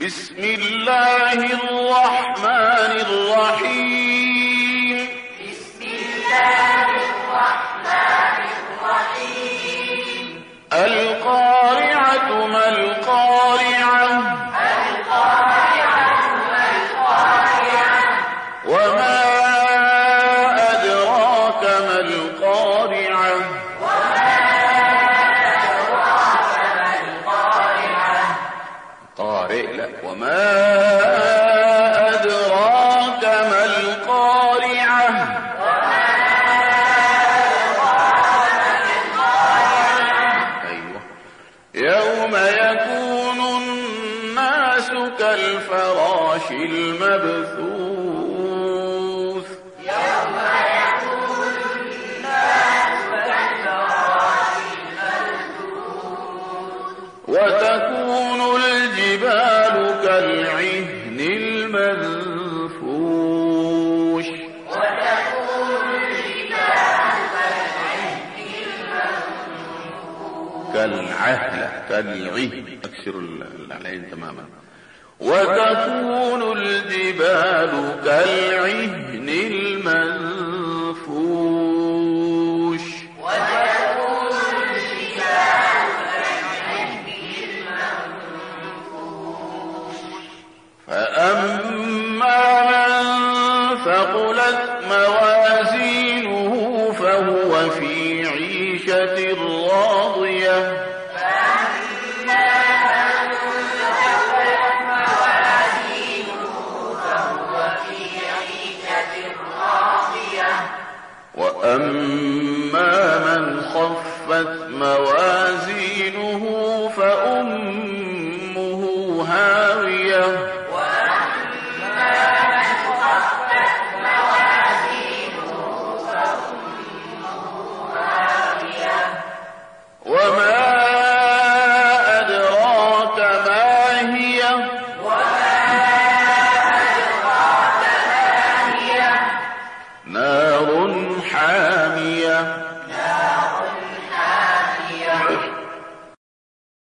بسم الله الرحمن الرحيم. بسم الله الرحمن الرحيم. القارعة ما القارعة. القارعة ما القارعة. وما لا وما أدراك ما القارعة؟ أيوه. يوم يكون الناس كالفراش المبثوث يوم يكون الناس كالفراش المبثوث. وتكون كالعهن المنفوش. وتكون كالعهلة كالعهن أكسر العين تماما. وتكون الجبال كالعهن. موازينه فهو في عيشة راضية. وأما من خفت موازينه فأمه هاوية.